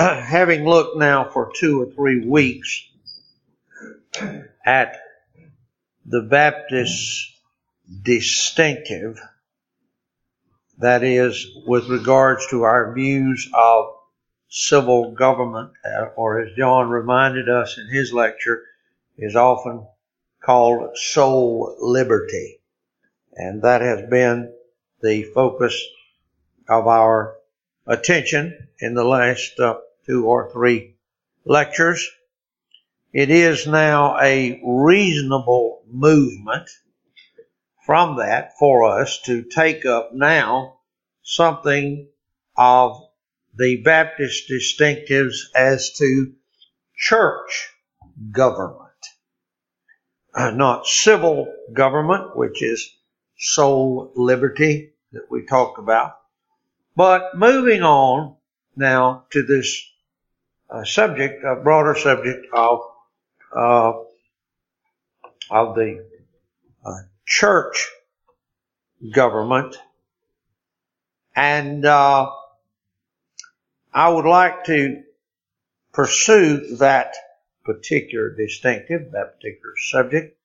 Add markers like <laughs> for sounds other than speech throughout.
<clears throat> having looked now for two or three weeks at the Baptist distinctive, that is, with regards to our views of civil government, uh, or as John reminded us in his lecture, is often called soul liberty. And that has been the focus of our attention in the last uh, two or three lectures. It is now a reasonable movement from that for us to take up now something of the Baptist distinctives as to church government. Uh, not civil government, which is soul liberty that we talked about, but moving on now to this uh, subject, a broader subject of uh, of the uh, church government, and uh, I would like to pursue that particular distinctive, that particular subject,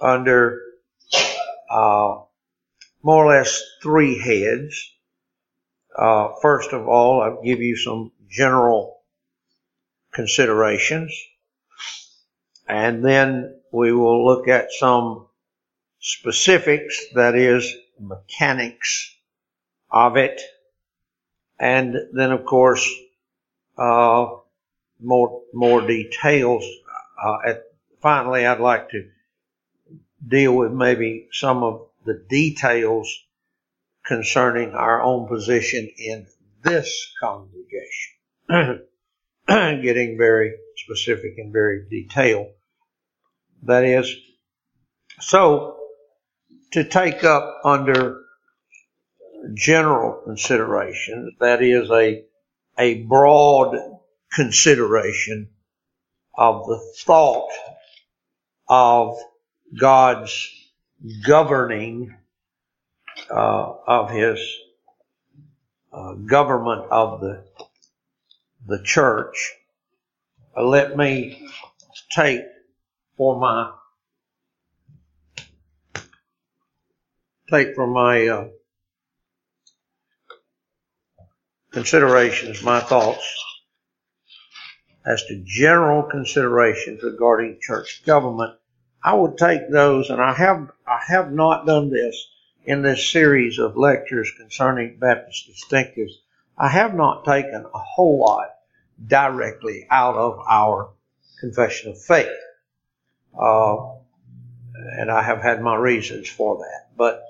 under uh, more or less three heads. Uh, first of all, I'll give you some general considerations, and then we will look at some specifics, that is, mechanics of it, and then, of course, uh, more more details. Uh, at, finally, I'd like to deal with maybe some of the details concerning our own position in this congregation, <clears throat> <clears throat> getting very specific and very detailed. That is, so to take up under general consideration, that is a, a broad consideration of the thought of God's governing uh, of His uh, government of the the church. Uh, let me take for my take for my uh, considerations, my thoughts as to general considerations regarding church government. I would take those, and I have I have not done this in this series of lectures concerning Baptist distinctives. I have not taken a whole lot directly out of our confession of faith, uh, and I have had my reasons for that. But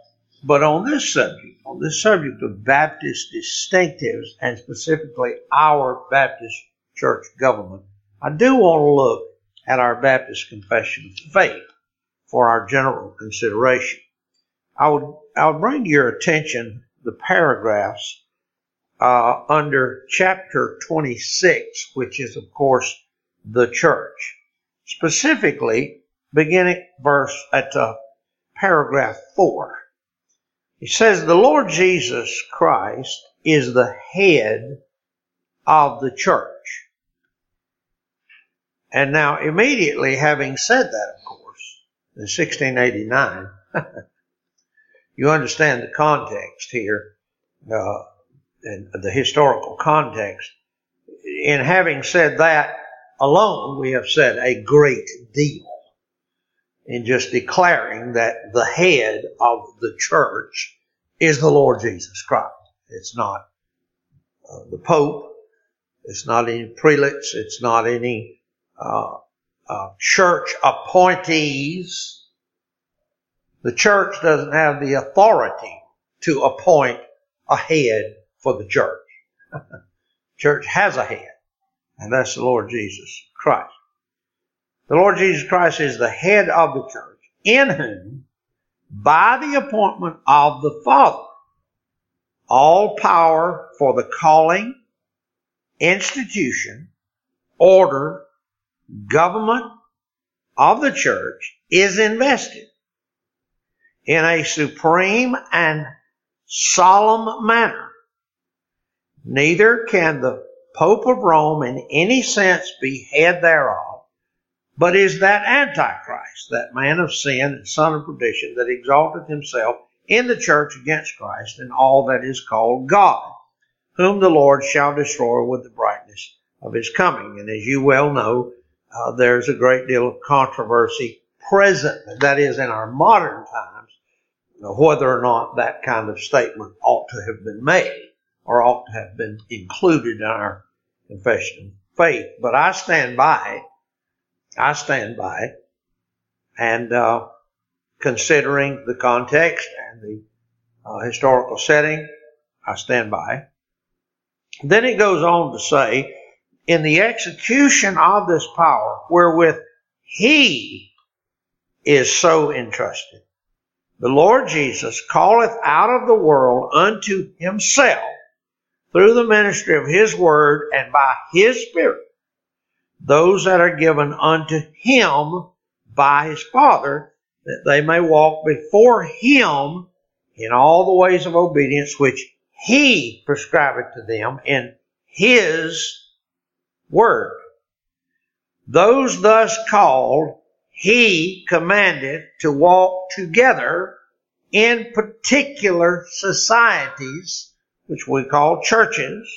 but on this subject, on this subject of Baptist distinctives, and specifically our Baptist church government, I do want to look at our Baptist confession of faith for our general consideration. I would, I would bring to your attention the paragraphs uh, under chapter 26, which is, of course, the church. Specifically, beginning verse at uh, paragraph 4. He says, The Lord Jesus Christ is the head of the church. And now, immediately having said that, of course, in 1689, <laughs> you understand the context here, uh, and the historical context. In having said that alone, we have said a great deal in just declaring that the head of the church is the Lord Jesus Christ. It's not uh, the Pope. It's not any prelates. It's not any uh, uh, church appointees. The church doesn't have the authority to appoint a head for the church. <laughs> church has a head, and that's the Lord Jesus Christ. The Lord Jesus Christ is the head of the church, in whom, by the appointment of the Father, all power for the calling, institution, order, government of the church is invested in a supreme and solemn manner. Neither can the Pope of Rome in any sense be head thereof, but is that Antichrist, that man of sin and son of perdition that exalteth himself in the church against Christ and all that is called God, whom the Lord shall destroy with the brightness of his coming. And as you well know, uh, there's a great deal of controversy present, that is in our modern times, whether or not that kind of statement ought to have been made or ought to have been included in our confession of faith. But I stand by it. I stand by it. and uh, considering the context and the uh, historical setting, I stand by. Then it goes on to say, in the execution of this power wherewith he is so entrusted, the Lord Jesus calleth out of the world unto himself through the ministry of his word and by his spirit those that are given unto him by his Father, that they may walk before him in all the ways of obedience which he prescribeth to them in his word. Those thus called, he commanded to walk together in particular societies, which we call churches,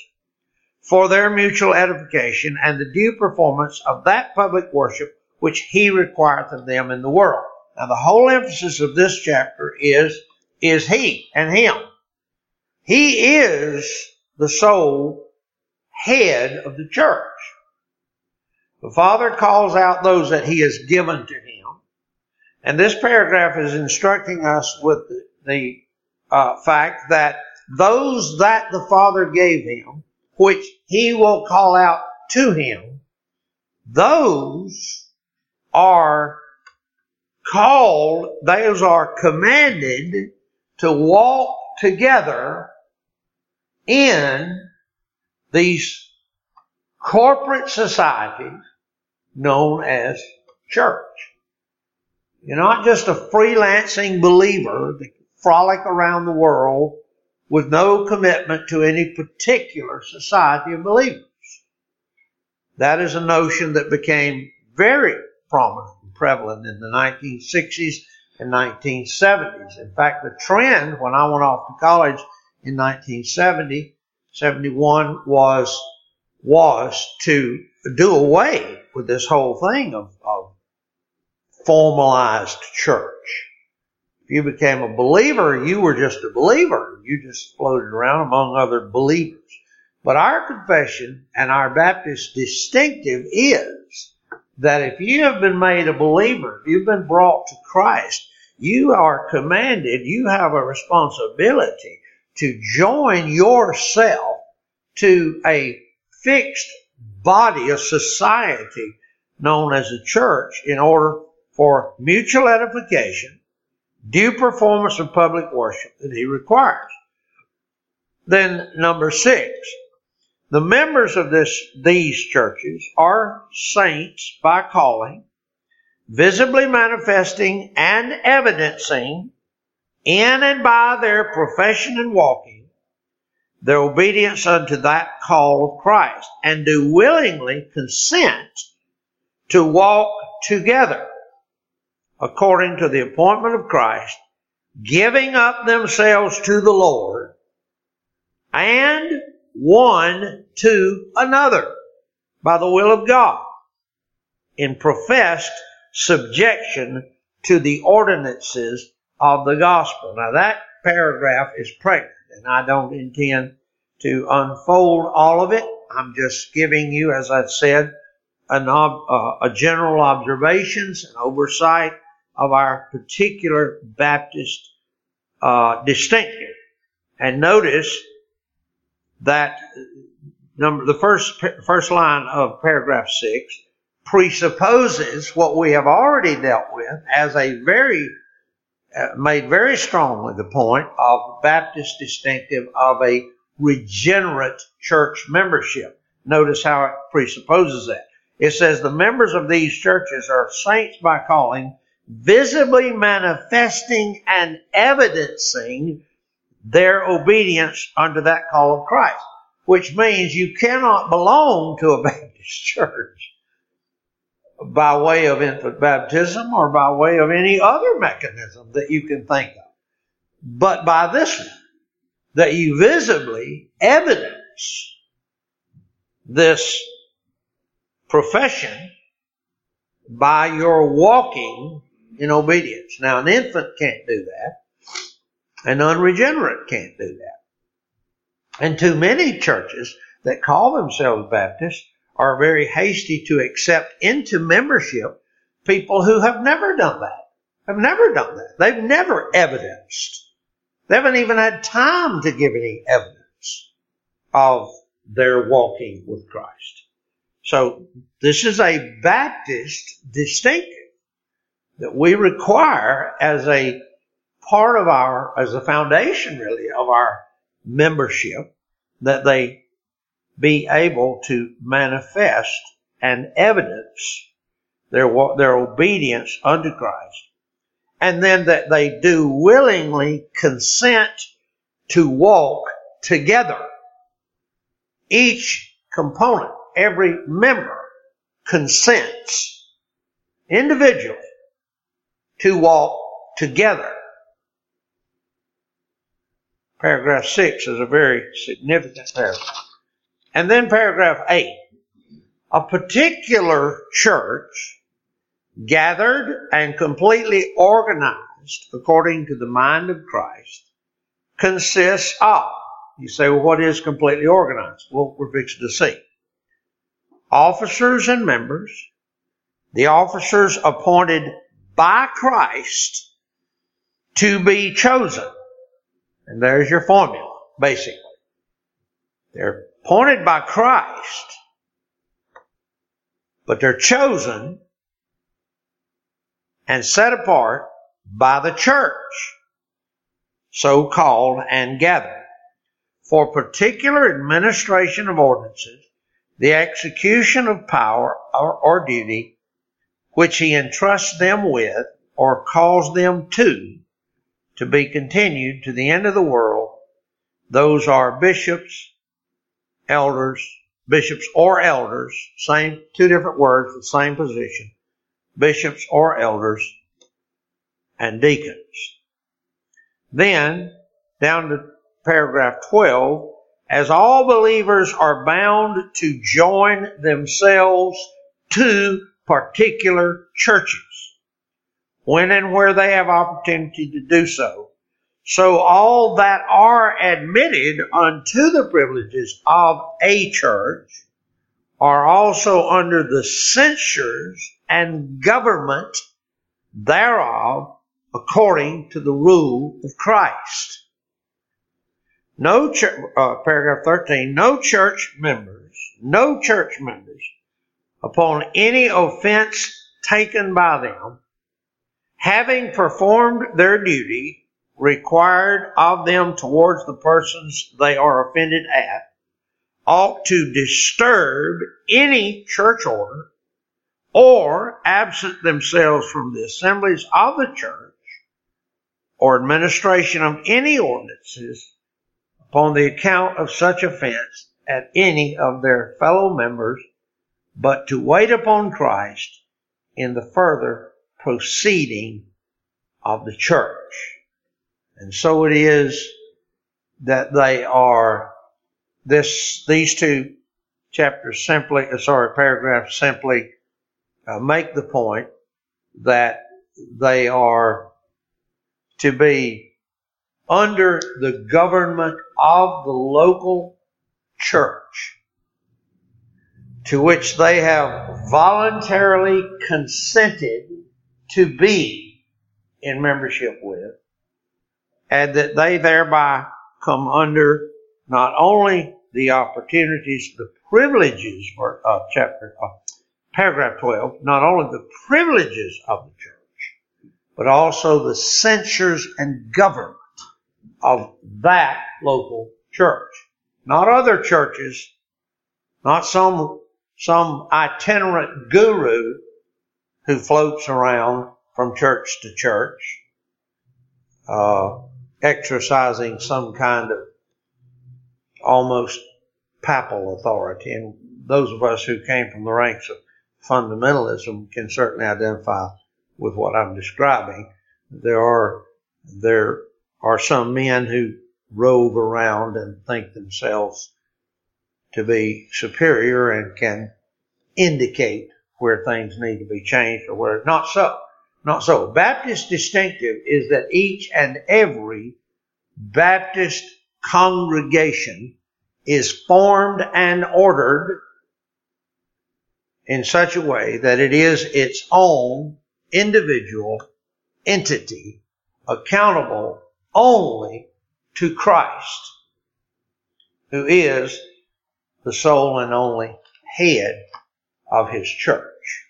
for their mutual edification and the due performance of that public worship which he requireth of them in the world. Now the whole emphasis of this chapter is, is he and him. He is the sole head of the church. The Father calls out those that he has given to him. And this paragraph is instructing us with the, the uh, fact that those that the Father gave him which he will call out to him, those are called, those are commanded to walk together in these corporate societies known as church. You're not just a freelancing believer that frolic around the world with no commitment to any particular society of believers. That is a notion that became very prominent and prevalent in the 1960s and 1970s. In fact, the trend when I went off to college in 1970, 71 was, was to do away with this whole thing of, of formalized church. If you became a believer, you were just a believer. You just floated around among other believers. But our confession and our Baptist distinctive is that if you have been made a believer, if you've been brought to Christ, you are commanded, you have a responsibility to join yourself to a fixed body, a society known as a church in order for mutual edification due performance of public worship that he requires. Then number six, the members of this, these churches are saints by calling, visibly manifesting and evidencing in and by their profession and walking their obedience unto that call of Christ and do willingly consent to walk together according to the appointment of Christ, giving up themselves to the Lord, and one to another by the will of God in professed subjection to the ordinances of the gospel. Now that paragraph is pregnant and I don't intend to unfold all of it. I'm just giving you, as I've said, an, uh, a general observations and oversight of our particular Baptist uh, distinctive. And notice that number the first first line of paragraph six presupposes what we have already dealt with as a very uh, made very strongly the point of Baptist distinctive of a regenerate church membership. Notice how it presupposes that. It says the members of these churches are saints by calling visibly manifesting and evidencing their obedience under that call of Christ. which means you cannot belong to a <laughs> Baptist church by way of infant baptism or by way of any other mechanism that you can think of. But by this one, that you visibly evidence this profession by your walking in obedience. Now, an infant can't do that. An unregenerate can't do that. And too many churches that call themselves Baptists are very hasty to accept into membership people who have never done that. Have never done that. They've never evidenced. They haven't even had time to give any evidence of their walking with Christ. So this is a Baptist distinctive that we require as a part of our, as a foundation really of our membership, that they be able to manifest and evidence their, their obedience unto Christ. And then that they do willingly consent to walk together. Each component, every member consents individually to walk together. Paragraph 6 is a very significant paragraph. And then paragraph 8. A particular church gathered and completely organized according to the mind of Christ consists of. You say, well, what is completely organized? Well, we're fixing to see. Officers and members, the officers appointed by Christ to be chosen. And there's your formula, basically. They're appointed by Christ, but they're chosen and set apart by the church, so called and gathered, for particular administration of ordinances, the execution of power or, or duty, which he entrusts them with or calls them to, to be continued to the end of the world. Those are bishops, elders, bishops or elders, same, two different words, the same position, bishops or elders, and deacons. Then, down to paragraph 12, as all believers are bound to join themselves to particular churches, when and where they have opportunity to do so, so all that are admitted unto the privileges of a church are also under the censures and government thereof according to the rule of Christ. No uh, paragraph 13, no church members, no church members upon any offense taken by them, having performed their duty, required of them towards the persons they are offended at ought to disturb any church order or absent themselves from the assemblies of the church or administration of any ordinances upon the account of such offense at any of their fellow members, but to wait upon Christ in the further proceeding of the church. And so it is that they are this, these two chapters simply, uh, sorry, paragraphs simply uh, make the point that they are to be under the government of the local church to which they have voluntarily consented to be in membership with and that they thereby come under not only the opportunities, the privileges for uh, chapter uh, paragraph 12, not only the privileges of the church, but also the censures and government of that local church. Not other churches, not some, some itinerant guru who floats around from church to church, uh, exercising some kind of almost papal authority. And those of us who came from the ranks of fundamentalism can certainly identify with what I'm describing. There are there are some men who rove around and think themselves to be superior and can indicate where things need to be changed or where not so. Not so. Baptist distinctive is that each and every Baptist congregation is formed and ordered in such a way that it is its own individual entity accountable only to Christ, who is the sole and only head of his church.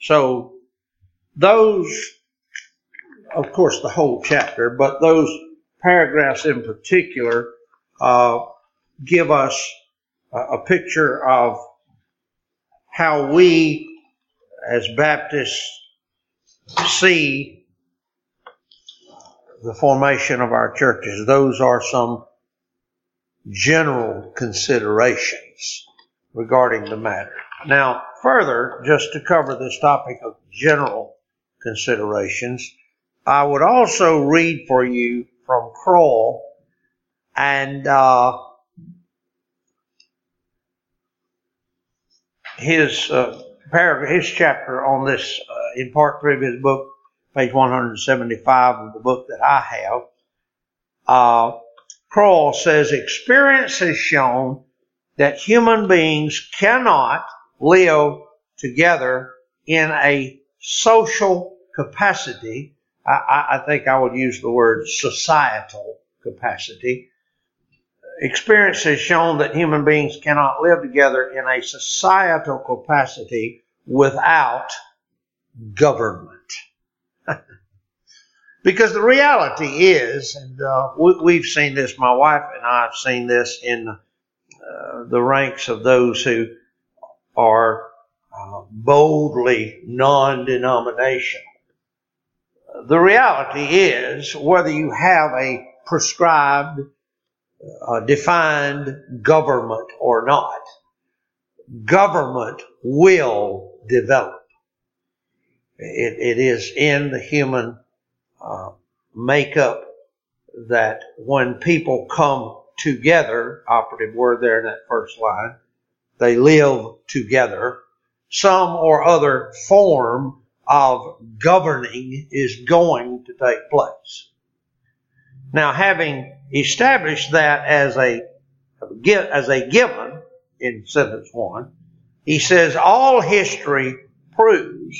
So those, of course, the whole chapter, but those paragraphs in particular uh, give us a, a picture of how we as Baptists see the formation of our churches. Those are some general considerations regarding the matter. Now, further, just to cover this topic of general considerations, I would also read for you from Crowell and uh, his uh, paragraph, his chapter on this uh, in part three of his book, page 175 of the book that I have. Crowell says experience has shown that human beings cannot live together in a social capacity. I, I think I would use the word societal capacity. Experience has shown that human beings cannot live together in a societal capacity without government. Because the reality is, and uh, we, have seen this, my wife and I have seen this in uh, the ranks of those who are uh, boldly non denominational. The reality is, whether you have a prescribed, uh, defined government or not, government will develop. It, it is in the human uh, makeup that when people come together, operative word there in that first line, they live together. Some or other form of governing is going to take place. Now, having established that as a as a given in sentence one, he says all history proves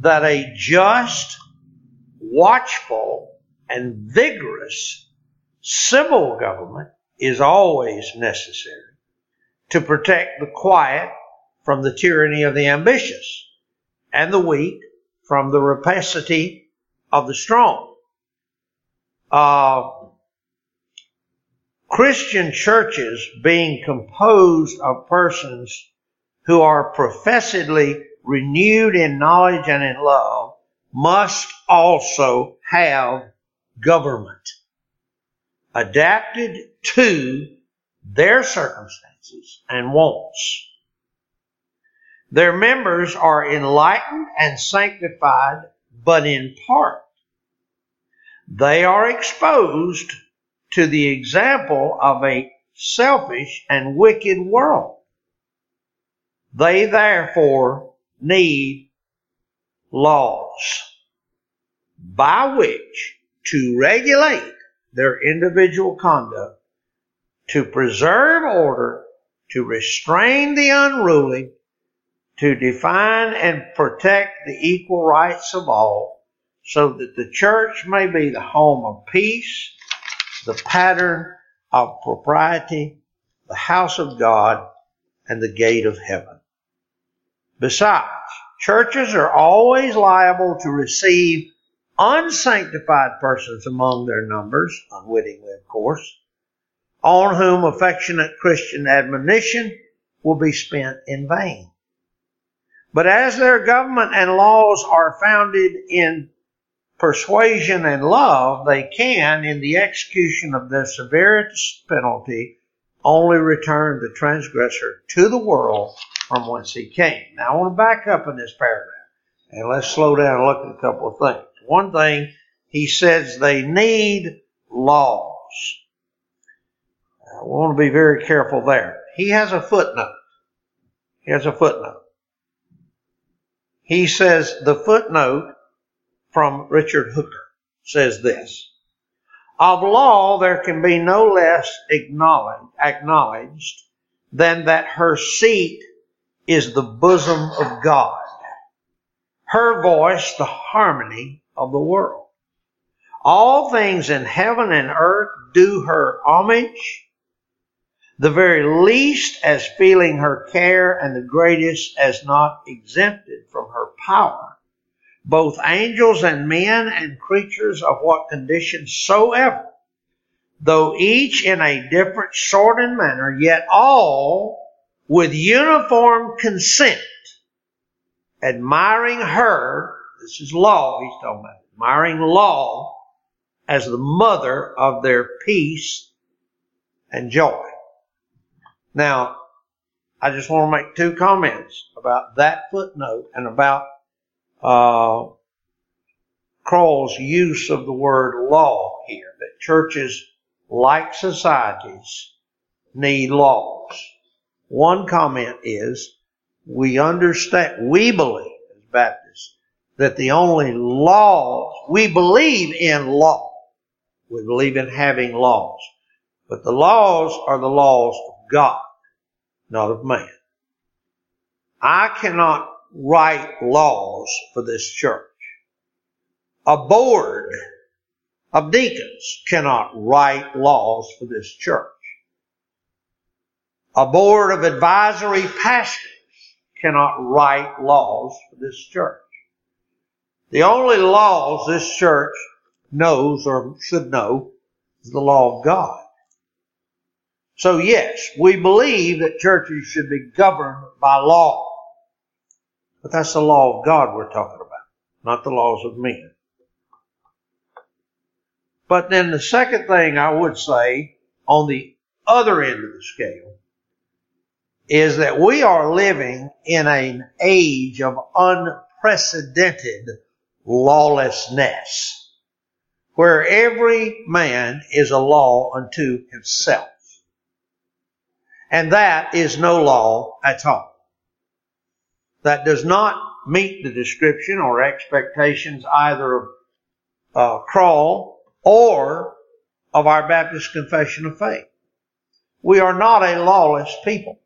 that a just, watchful, and vigorous civil government is always necessary to protect the quiet from the tyranny of the ambitious and the weak from the rapacity of the strong. Uh, Christian churches being composed of persons who are professedly renewed in knowledge and in love, must also have government adapted to their circumstances and wants. Their members are enlightened and sanctified, but in part. They are exposed to the example of a selfish and wicked world. They therefore need laws by which to regulate their individual conduct, to preserve order, to restrain the unruly, to define and protect the equal rights of all, so that the church may be the home of peace, the pattern of propriety, the house of God, and the gate of heaven. Besides, churches are always liable to receive unsanctified persons among their numbers, unwittingly of course, on whom affectionate Christian admonition will be spent in vain. But as their government and laws are founded in persuasion and love, they can, in the execution of the severest penalty, only return the transgressor to the world from whence he came. Now I want to back up in this paragraph and let's slow down and look at a couple of things. One thing, he says they need laws. I want to be very careful there. He has a footnote. He has a footnote. He says the footnote from Richard Hooker says this. Of law, there can be no less acknowledged, acknowledged than that her seat is the bosom of God. Her voice, the harmony of the world. All things in heaven and earth do her homage, the very least as feeling her care and the greatest as not exempted from her power. Both angels and men and creatures of what condition soever, though each in a different sort and manner, yet all with uniform consent, admiring her, this is law he's talking about, admiring law as the mother of their peace and joy. Now, I just want to make two comments about that footnote and about uh, Crowell's use of the word law here. That churches, like societies, need laws. One comment is we understand, we believe as Baptists that the only laws, we believe in law. We believe in having laws. But the laws are the laws of God, not of man. I cannot write laws for this church. A board of deacons cannot write laws for this church. A board of advisory pastors cannot write laws for this church. The only laws this church knows or should know is the law of God. So yes, we believe that churches should be governed by law. But that's the law of God we're talking about, not the laws of men. But then the second thing I would say on the other end of the scale is that we are living in an age of unprecedented lawlessness where every man is a law unto himself. And that is no law at all. That does not meet the description or expectations either of uh, Crowell or of our Baptist Confession of Faith. We are not a lawless people.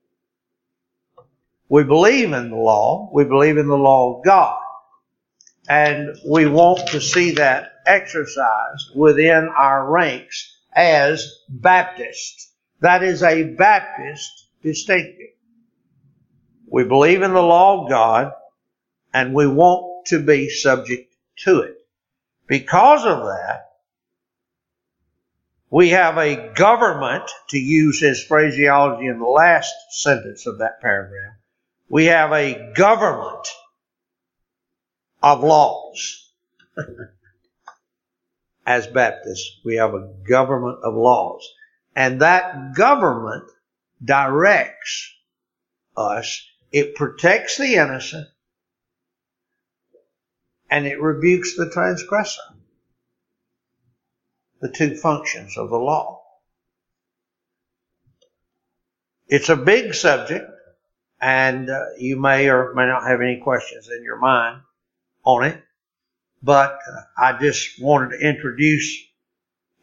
We believe in the law. We believe in the law of God. And we want to see that exercised within our ranks as Baptists. That is a Baptist distinctive. We believe in the law of God and we want to be subject to it. Because of that, we have a government, to use his phraseology in the last sentence of that paragraph, we have a government of laws. <laughs> As Baptists, we have a government of laws. And that government directs us. It protects the innocent and it rebukes the transgressor. The two functions of the law. It's a big subject and uh, you may or may not have any questions in your mind on it. But uh, I just wanted to introduce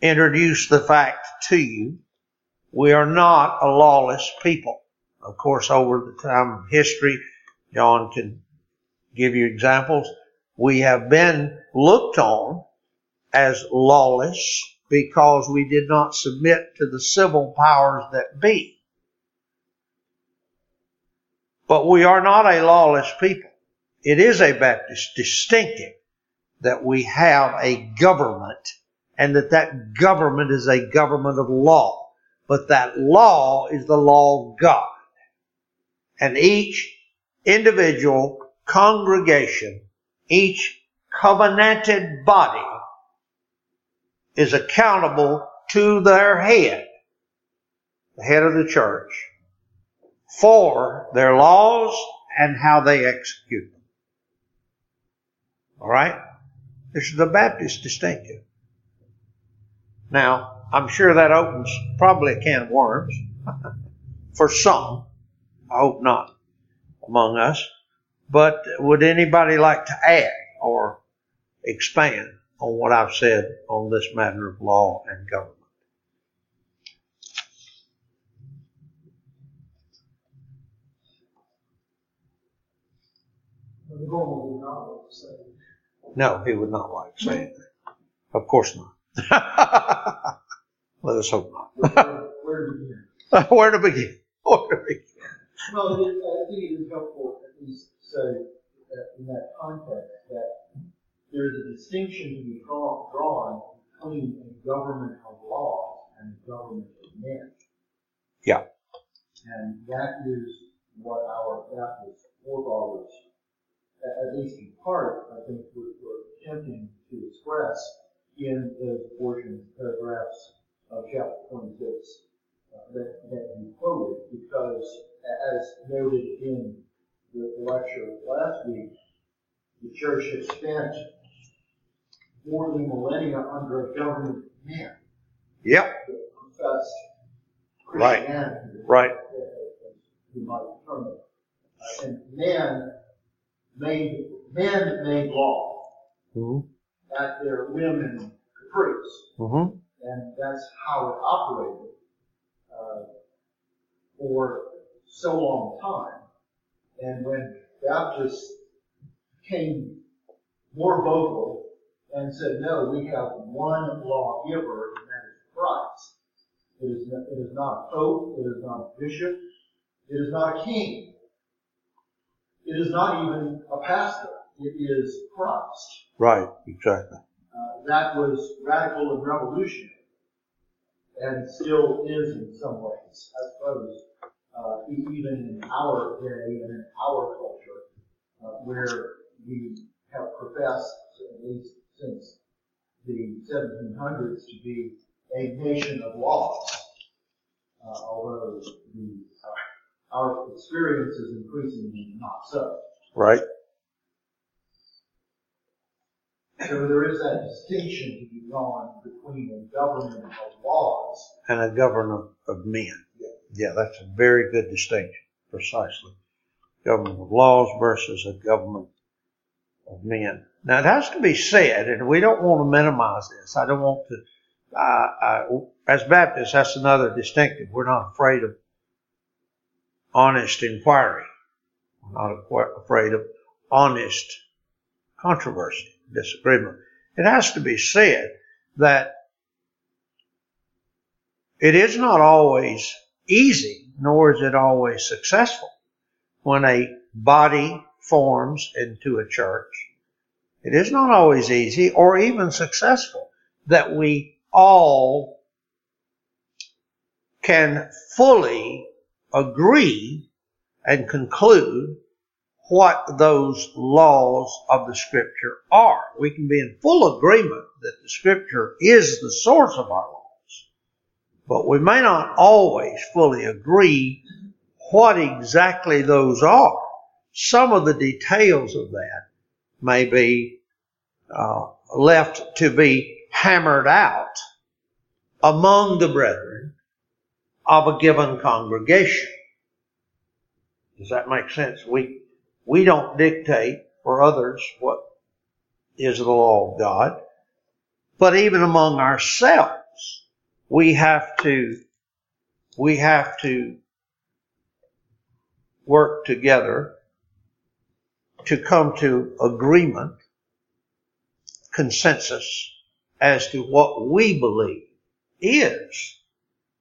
introduce the fact to you. We are not a lawless people. Of course, over the time of history, John can give you examples. We have been looked on as lawless because we did not submit to the civil powers that be. But we are not a lawless people. It is a Baptist distinctive that we have a government and that that government is a government of law. But that law is the law of God. And each individual congregation, each covenanted body is accountable to their head. the head of the church, for their laws and how they execute them. All right? This is the Baptist distinctive. Now, I'm sure that opens probably a can of worms <laughs> for some. I hope not among us. But would anybody like to add or expand on what I've said on this matter of law and government? No, he would not like saying say anything. Of course not. <laughs> Let us hope not. Where to begin? <laughs> Where to begin? Where to begin? Well, I think it is helpful at least to say that in that context that there is a distinction to be drawn, drawn between a government of laws and a government of men. Yeah. And that is what our Baptist forefathers, at least in part, I think, what we're attempting to express in those portions, paragraphs of chapter 26 uh, that, that you quoted, because as noted in the lecture last week, the church has spent more than millennia under a government man. Yep. Right. Right. You might determine. Uh, and men made, men made law Mm-hmm. at their whim and caprice. Mm-hmm. And that's how it operated uh, for so long time. And when Baptists came more vocal and said, no, we have one lawgiver, and that is Christ. It is, not, it is not a pope, it is not a bishop, it is not a king. It is not even a pastor. It is Christ. Right. Exactly. Uh, that was radical and revolutionary, and still is in some ways, I suppose, uh, even in our day and in our culture, uh, where we have professed, at least since the 1700s, to be a nation of laws, uh, although the, our experience is increasingly not so. Right. So there is that distinction to be drawn between a government of laws And a government of men. Yeah, yeah that's a very good distinction. Precisely. Government of laws versus a government of men. Now it has to be said, and we don't want to minimize this. I don't want to. Uh, uh, as Baptists, that's another distinctive. We're not afraid of honest inquiry. We're not afraid of honest controversy, disagreement. It has to be said that it is not always easy, nor is it always successful when a body forms into a church. It is not always easy or even successful that we all can fully agree and conclude what those laws of the scripture are. We can be in full agreement that the scripture is the source of our laws, but we may not always fully agree what exactly those are. Some of the details of that may be uh, left to be hammered out among the brethren of a given congregation. Does that make sense? We we don't dictate for others what is the law of God, but even among ourselves, we have to we have to work together to come to agreement, consensus as to what we believe is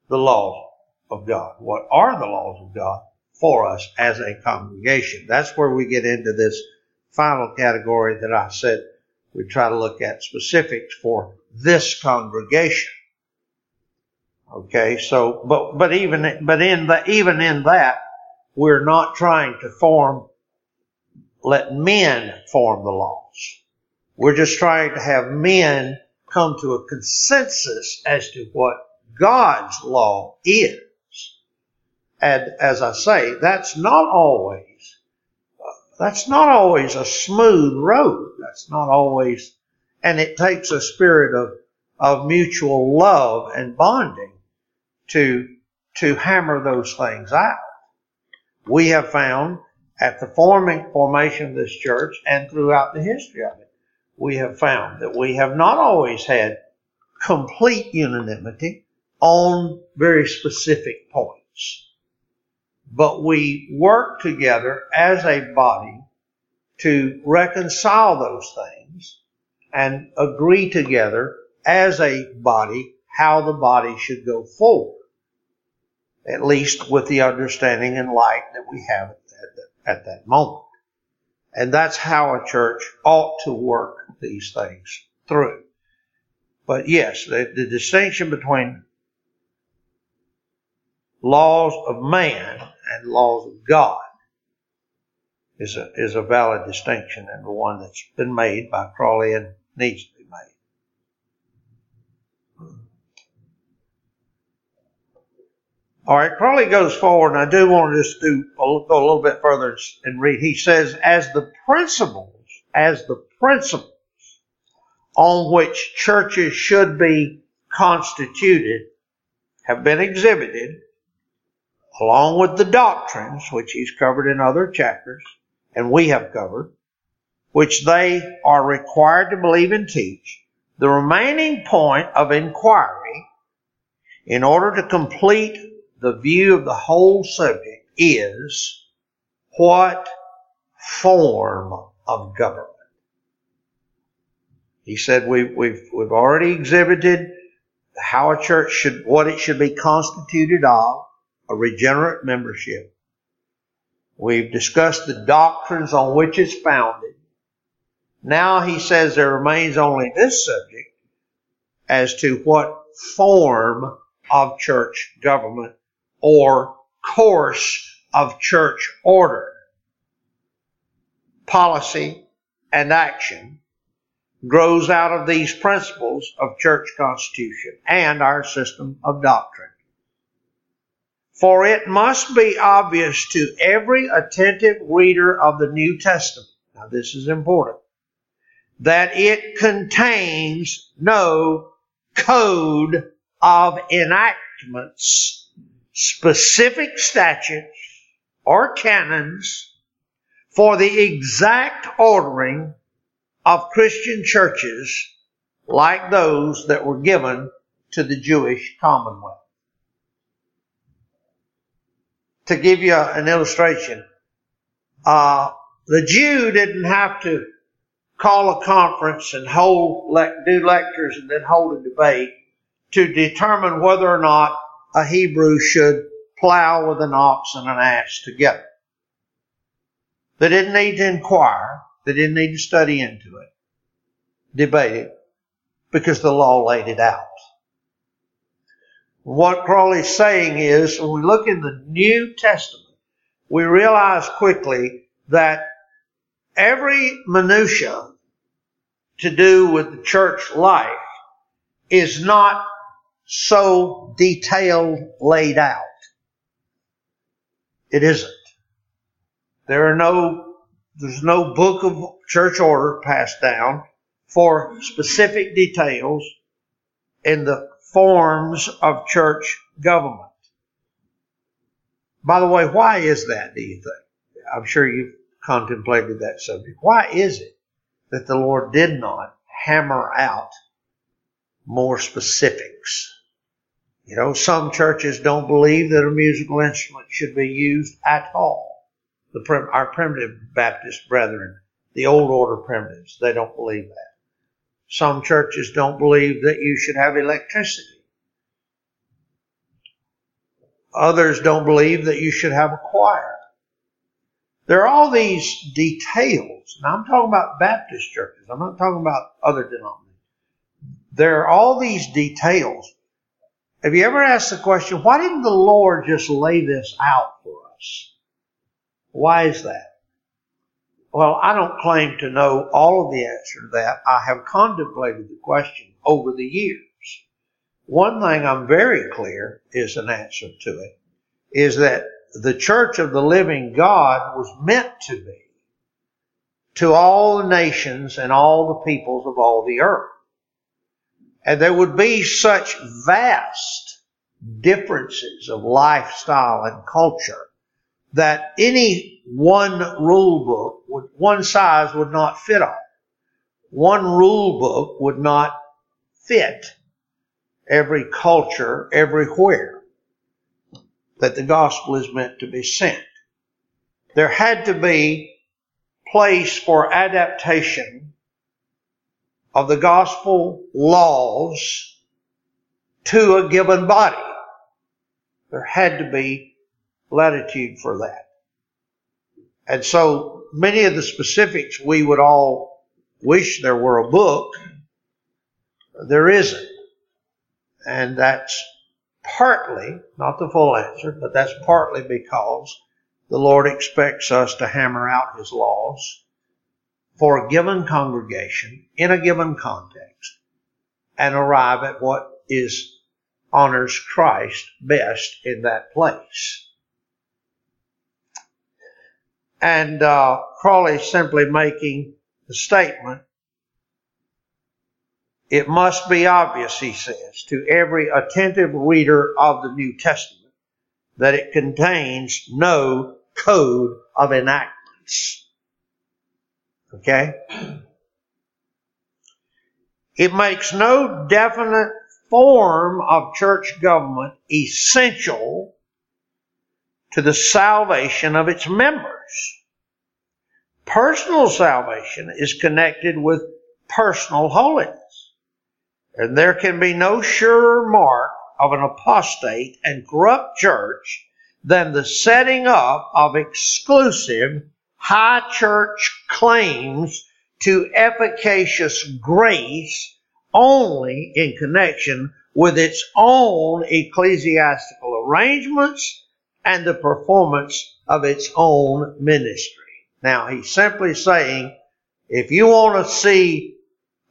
the laws of God. What are the laws of God for us as a congregation? That's where we get into this final category that I said we try to look at specifics for this congregation. Okay, so but but even but in the even in that we're not trying to form let men form the laws. We're just trying to have men come to a consensus as to what God's law is. And as I say, that's not always, that's not always a smooth road. That's not always, and it takes a spirit of, of mutual love and bonding to, to hammer those things out. We have found at the forming, formation of this church and throughout the history of it, we have found that we have not always had complete unanimity on very specific points. But we work together as a body to reconcile those things and agree together as a body how the body should go forward. At least with the understanding and light that we have at that, at that moment. And that's how a church ought to work these things through. But yes, the, the distinction between laws of man and laws of God is a, is a valid distinction and the one that's been made by Crowell and needs to be made. All right, Crowell goes forward, and I do want to just do go a little bit further and read. He says, as the principles, as the principles on which churches should be constituted have been exhibited, along with the doctrines, which he's covered in other chapters, and we have covered, which they are required to believe and teach. The remaining point of inquiry, in order to complete the view of the whole subject, is what form of government? He said we, we've, we've already exhibited how a church should, what it should be constituted of, a regenerate membership. We've discussed the doctrines on which it's founded. Now he says there remains only this subject as to what form of church government or course of church order, policy, and action grows out of these principles of church constitution and our system of doctrine. For it must be obvious to every attentive reader of the New Testament, now this is important, that it contains no code of enactments, specific statutes, or canons for the exact ordering of Christian churches like those that were given to the Jewish commonwealth. To give you an illustration, uh, the Jew didn't have to call a conference and hold do lectures and then hold a debate to determine whether or not a Hebrew should plow with an ox and an ass together. They didn't need to inquire. They didn't need to study into it, debate it, because the law laid it out. What Crowell's saying is, when we look in the New Testament, we realize quickly that every minutia to do with the church life is not so detailed laid out. It isn't. There are no there's no book of church order passed down for specific details in the forms of church government. By the way, why is that, do you think? I'm sure you've contemplated that subject. Why is it that the Lord did not hammer out more specifics? You know, some churches don't believe that a musical instrument should be used at all the our primitive Baptist brethren, the old order primitives, they don't believe that. Some churches don't believe that you should have electricity. Others don't believe that you should have a choir. There are all these details. Now I'm talking about Baptist churches. I'm not talking about other denominations. There are all these details. Have you ever asked the question, why didn't the Lord just lay this out for us? Why is that? Well, I don't claim to know all of the answer to that. I have contemplated the question over the years. One thing I'm very clear is an answer to it is that the church of the living God was meant to be to all the nations and all the peoples of all the earth. And there would be such vast differences of lifestyle and culture that any one rule book would, one size would not fit all. One rule book would not fit every culture everywhere that the gospel is meant to be sent. There had to be place for adaptation of the gospel laws to a given body. There had to be latitude for that. And so many of the specifics we would all wish there were a book. There isn't. And that's partly, not the full answer, but that's partly because the Lord expects us to hammer out His laws for a given congregation in a given context and arrive at what is honors Christ best in that place. And uh, Crowell simply making the statement it must be obvious, he says, to every attentive reader of the New Testament that it contains no code of enactments. Okay? It makes no definite form of church government essential to the salvation of its members. Personal salvation is connected with personal holiness. And there can be no surer mark of an apostate and corrupt church than the setting up of exclusive high church claims to efficacious grace only in connection with its own ecclesiastical arrangements and the performance of its own ministry. Now, he's simply saying, if you want to see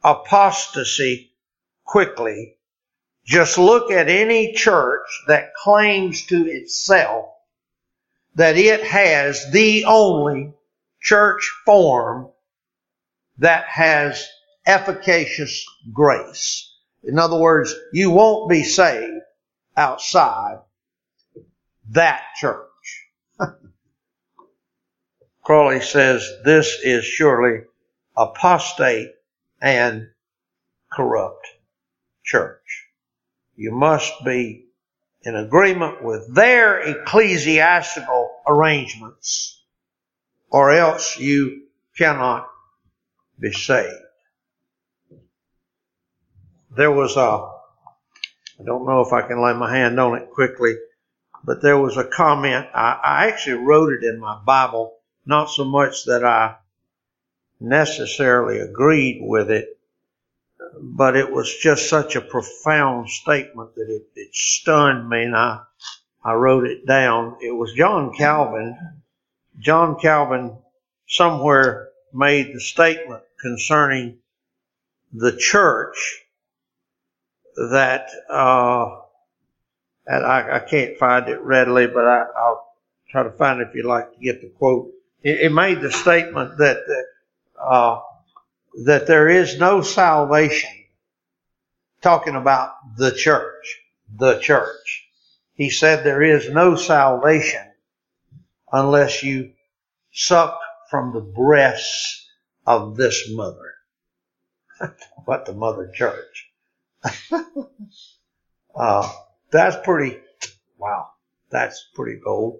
apostasy quickly, just look at any church that claims to itself that it has the only church form that has efficacious grace. In other words, you won't be saved outside that church. <laughs> Crowell says this is surely apostate and corrupt church. You must be in agreement with their ecclesiastical arrangements or else you cannot be saved. There was a, I don't know if I can lay my hand on it quickly, but there was a comment. I, I actually wrote it in my Bible, not so much that I necessarily agreed with it, but it was just such a profound statement that it, it stunned me and I, I wrote it down. It was John Calvin. John Calvin somewhere made the statement concerning the church that, uh, and I, I, can't find it readily, but I, will try to find it if you'd like to get the quote. It, it made the statement that, uh, that there is no salvation. Talking about the church, the church. He said there is no salvation unless you suck from the breasts of this mother. <laughs> what the mother church. <laughs> uh, that's pretty, wow, that's pretty bold.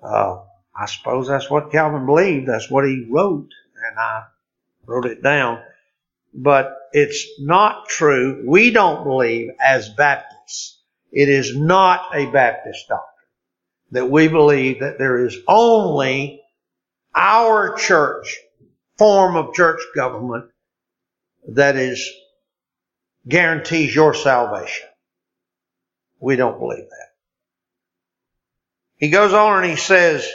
Uh, I suppose that's what Calvin believed. That's what he wrote. And I wrote it down. But it's not true. We don't believe as Baptists. It is not a Baptist doctrine that we believe that there is only our church form of church government that is guarantees your salvation. We don't believe that. He goes on and he says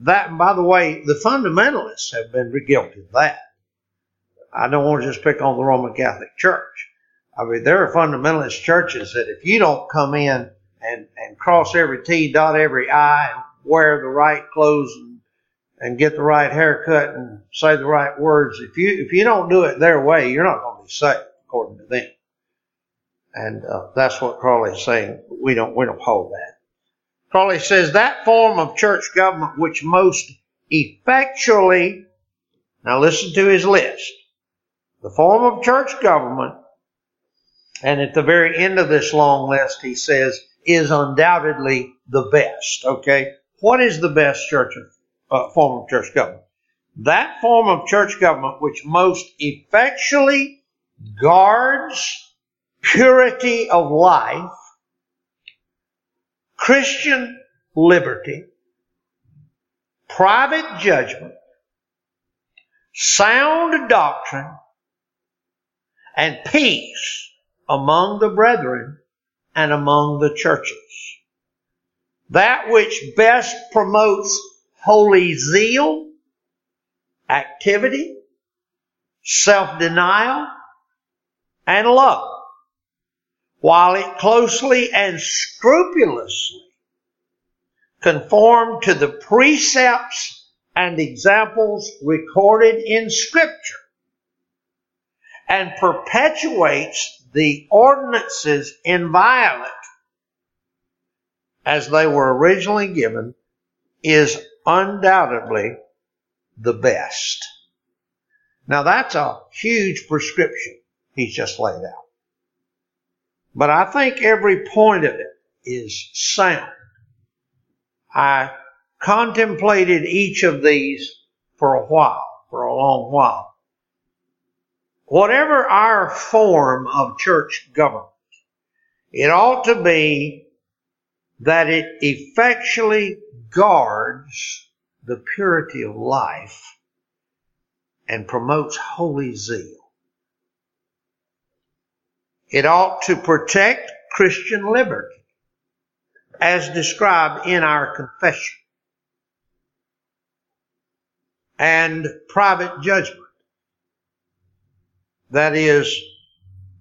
that, and by the way, the fundamentalists have been guilty of that. I don't want to just pick on the Roman Catholic Church. I mean, there are fundamentalist churches that if you don't come in and, and cross every T, dot every I, and wear the right clothes and, and get the right haircut and say the right words. If you if you don't do it their way, you're not going to be saved according to them. And uh, that's what Crowell is saying. We don't we don't hold that. Crowell says that form of church government which most effectually now listen to his list. The form of church government, and at the very end of this long list, he says, is undoubtedly the best. Okay? What is the best church uh, form of church government? That form of church government which most effectually guards purity of life, Christian liberty, private judgment, sound doctrine, and peace among the brethren and among the churches. That which best promotes holy zeal, activity, self-denial, and love, while it closely and scrupulously conformed to the precepts and examples recorded in scripture and perpetuates the ordinances inviolate as they were originally given is undoubtedly the best. Now that's a huge prescription he's just laid out. But I think every point of it is sound. I contemplated each of these for a while, for a long while. Whatever our form of church government, it ought to be that it effectually guards the purity of life and promotes holy zeal. It ought to protect Christian liberty as described in our confession and private judgment. That is,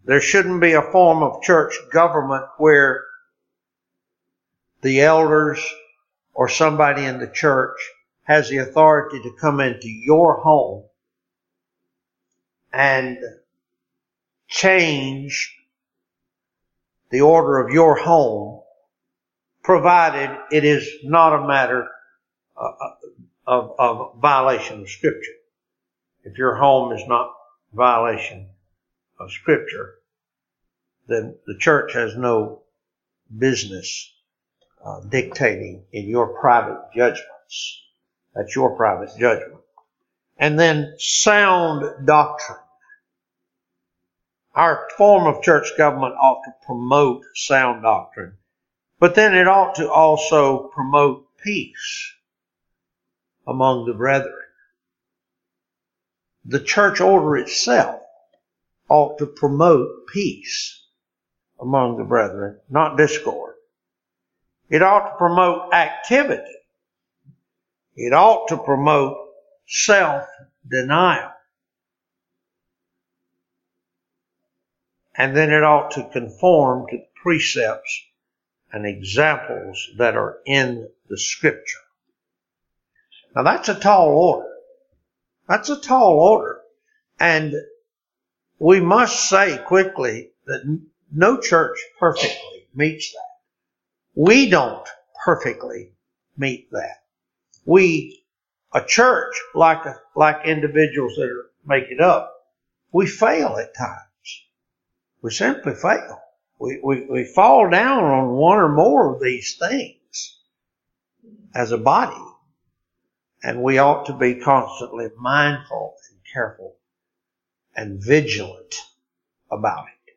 there shouldn't be a form of church government where the elders or somebody in the church has the authority to come into your home and change the order of your home, provided it is not a matter uh, of, of violation of Scripture. If your home is not violation of Scripture, then the church has no business uh, dictating in your private judgments. That's your private judgment. And then sound doctrine. Our form of church government ought to promote sound doctrine, but then it ought to also promote peace among the brethren. The church order itself ought to promote peace among the brethren, not discord. It ought to promote activity. It ought to promote self-denial. And then it ought to conform to the precepts and examples that are in the scripture. Now that's a tall order. That's a tall order. And we must say quickly that no church perfectly meets that. We don't perfectly meet that. We, a church, like, like individuals that are, make it up, we fail at times. We simply fail. We, we, we fall down on one or more of these things as a body. And we ought to be constantly mindful and careful and vigilant about it.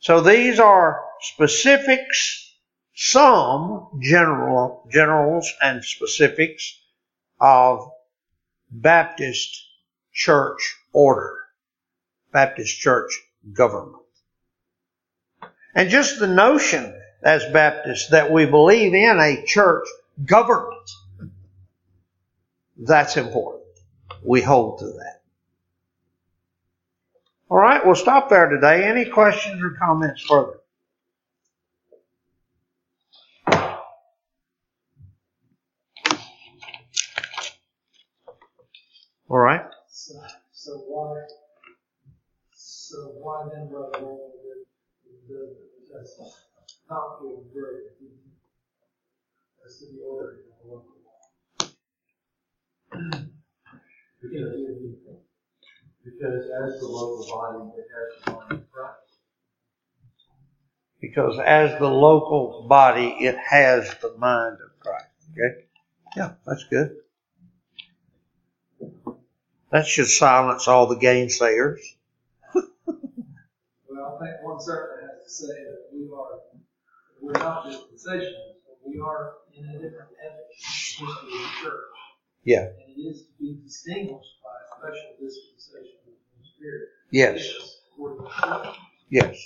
So these are specifics, some general, generals and specifics of Baptist church order, Baptist Church government. And just the notion as Baptists that we believe in a church government, that's important. We hold to that. All right, we'll stop there today. Any questions or comments further? All right. So, so why so why then rub along with the, that's not feeling great? That's the order of the law. Because, because as the local body, it has the mind of Christ. Because as the local body, it has the mind of Christ. Okay? Yeah, that's good. That should silence all the gainsayers. One certainly has to say that we are, we're not dispensationalists, but we are in a different epoch history of the church. Yeah. And it is to be distinguished by a special dispensation of the Spirit. Yes. According to Scripture. Yes.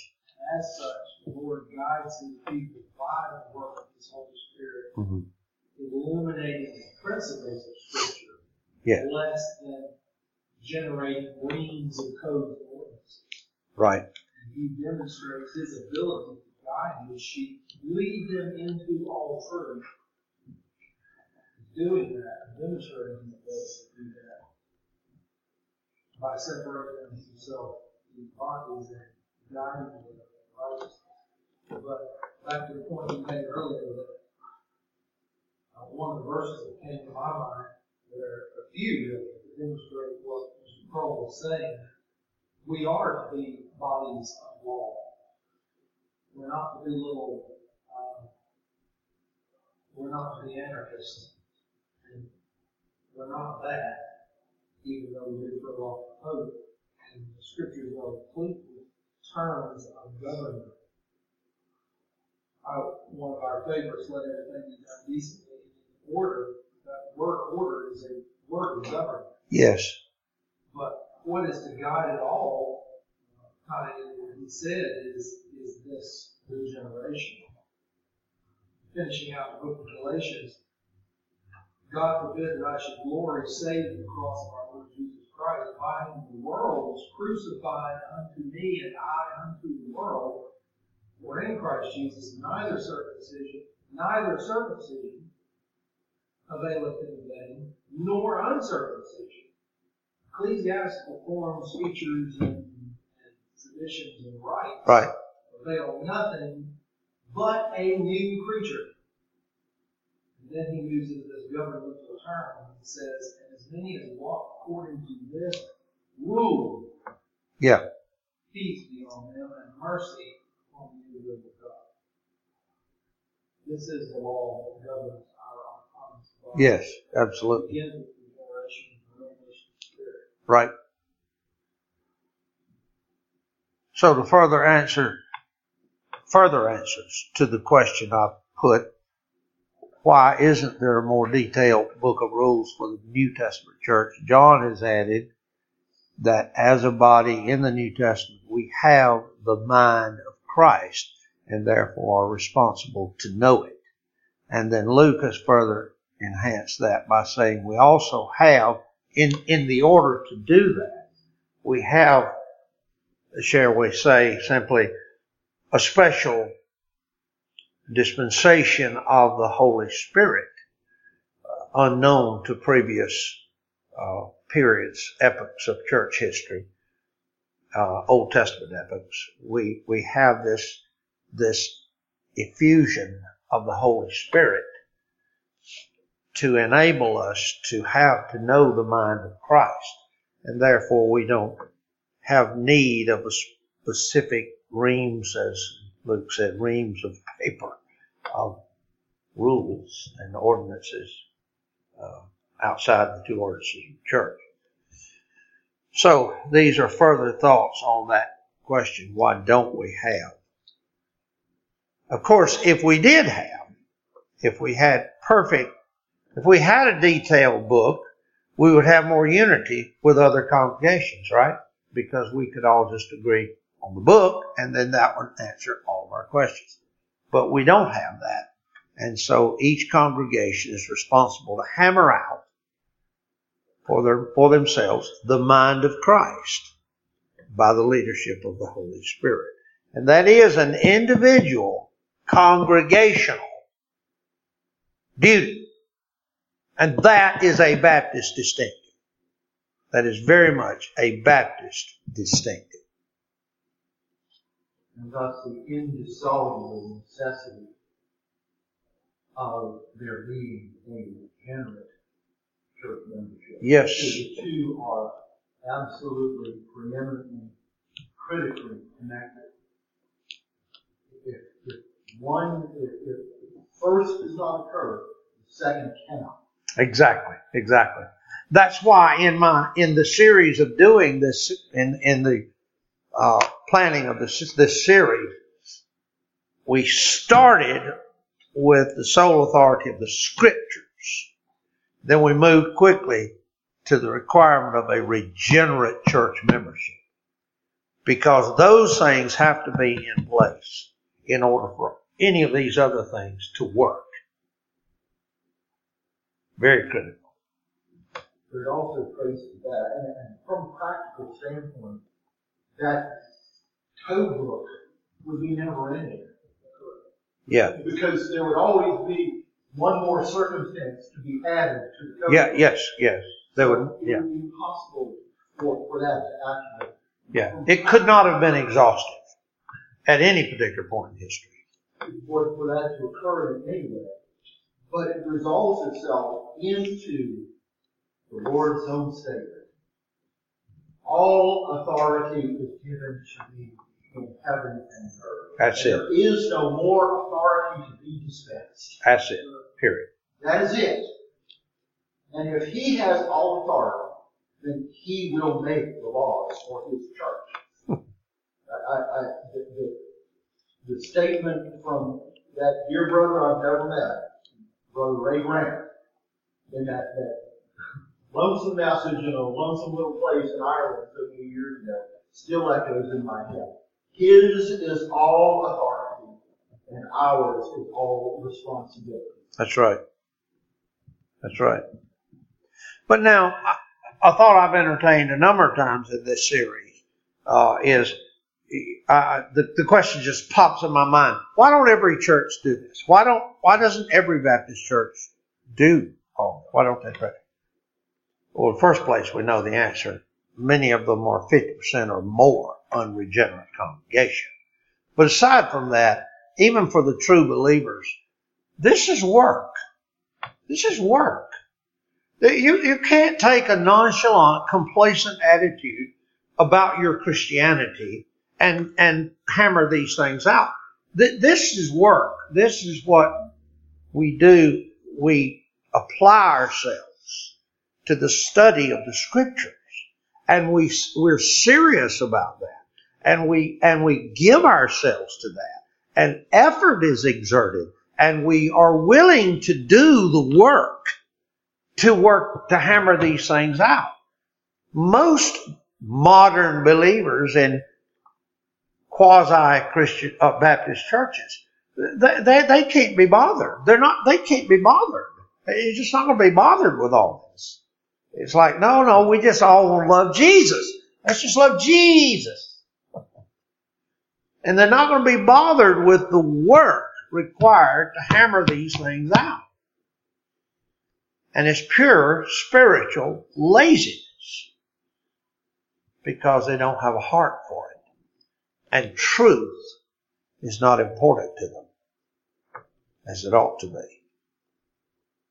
As such, the Lord guides his people by the work of his Holy Spirit, Mhm. illuminating the principles of Scripture, Yeah. less than generating reams of code and ordinances. Right. Demonstrates his ability to guide his sheep, lead them into all truth. Doing that, demonstrating his ability to do that by separating himself in bodies and guiding them righteousness. But back to the point you made earlier that uh, one of the verses that came to my mind, there are a few that demonstrate what Mr. Crowell was saying. We are to be bodies of law. We're not to be little, um, we're not to be anarchists. And we're not that, even though we do throw off the code. And the scriptures are complete with terms of government. I, one of our favorites, let everything be done decently in order. That word order is a word of government. Yes. But what is to guide it all, uh, kind of he said, is, is this regeneration. Finishing out the book of Galatians, God forbid that I should glory save in the cross of our Lord Jesus Christ, by whom the world was crucified unto me, and I unto the world. For in Christ Jesus neither circumcision, neither circumcision availeth in vain, nor uncircumcision ecclesiastical forms, features, and, traditions and rites Right. avail nothing but a new creature. And then he uses this governmental term and says, and as many as walk according to this rule, Yeah. peace be on them and mercy on the of God. This is the law that governs our honest body. Yes. Absolutely. Begins with regeneration and revelation of the Spirit. Right. So to further answer, further answers to the question I put, why isn't there a more detailed book of rules for the New Testament church? John has added that as a body in the New Testament, we have the mind of Christ and therefore are responsible to know it. And then Luke has further enhanced that by saying we also have, in, in the order to do that, we have, shall we say, simply a special dispensation of the Holy Spirit uh, unknown to previous uh, periods, epochs of church history, uh, Old Testament epochs. We we have this this effusion of the Holy Spirit to enable us to have to know the mind of Christ, and therefore we don't have need of a specific reams, as Luke said, reams of paper of rules and ordinances uh, outside the two ordinances of the church. So these are further thoughts on that question. Why don't we have? Of course, if we did have, if we had perfect, if we had a detailed book, we would have more unity with other congregations, right? Because we could all just agree on the book and then that would answer all of our questions. But we don't have that. And so each congregation is responsible to hammer out for their, for themselves the mind of Christ by the leadership of the Holy Spirit. And that is an individual congregational duty. And that is a Baptist distinction. That is very much a Baptist distinctive. And thus the indissoluble necessity of there being a regenerate church membership. Yes. The two are absolutely preeminently, critically connected. If, if one, if, if the first does not occur, the second cannot. Exactly, exactly. That's why in my in the series of doing this in in the uh, planning of this this series, we started with the sole authority of the Scriptures. Then we moved quickly to the requirement of a regenerate church membership, because those things have to be in place in order for any of these other things to work. Very critical. But it also traces that, and, and from a practical standpoint, that code book would be never ending. Yeah. Because there would always be one more circumstance to be added to the code. Yeah. book. Yes. Yes. They would. It Yeah. would be impossible for, for that to actually. Yeah. It could not have been exhaustive at any particular point in history. For, for that to occur in any way. But it resolves itself into the Lord's own statement. All authority is given to me in heaven and earth. That's And it. There is no more authority to be dispensed. That's it. Period. That is it. And if he has all authority, then he will make the laws for his church. I, I, I, the, the, the statement from that dear brother I've never met, Brother Ray Grant, in that, that lonesome message in a lonesome little place in Ireland so many years ago, still echoes in my head. His is all authority, and ours is all responsibility. That's right. That's right. But now, I, thought I've entertained a number of times in this series uh, is uh, the, the question just pops in my mind. Why don't every church do this? Why don't Why doesn't every Baptist church do all? Why don't they pray? Well, first place, we know the answer. Many of them are 50% or more unregenerate congregation. But aside from that, even for the true believers, this is work. This is work. You, you can't take a nonchalant, complacent attitude about your Christianity and, and hammer these things out. This is work. This is what we do. We apply ourselves to the study of the scriptures and we, we're serious about that and we, and we give ourselves to that and effort is exerted and we are willing to do the work to work to hammer these things out. Most modern believers in quasi Christian uh, Baptist churches, they, they, they can't be bothered. They're not, they can't be bothered. You're just not going to be bothered with all. It's like, no, no, we just all want to love Jesus. Let's just love Jesus. And they're not going to be bothered with the work required to hammer these things out. And it's pure spiritual laziness because they don't have a heart for it. And truth is not important to them as it ought to be.